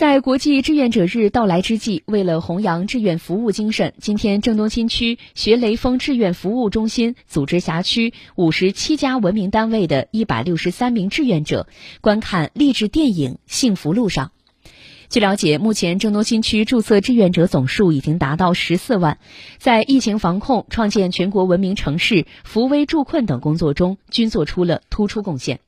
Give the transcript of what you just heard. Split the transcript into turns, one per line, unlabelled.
在国际志愿者日到来之际为了弘扬志愿服务精神今天郑东新区学雷锋志愿服务中心组织辖区五十七家文明单位的一百六十三名志愿者观看励志电影幸福路上。据了解目前郑东新区注册志愿者总数已经达到十四万。在疫情防控创建全国文明城市扶危助困等工作中均做出了突出贡献。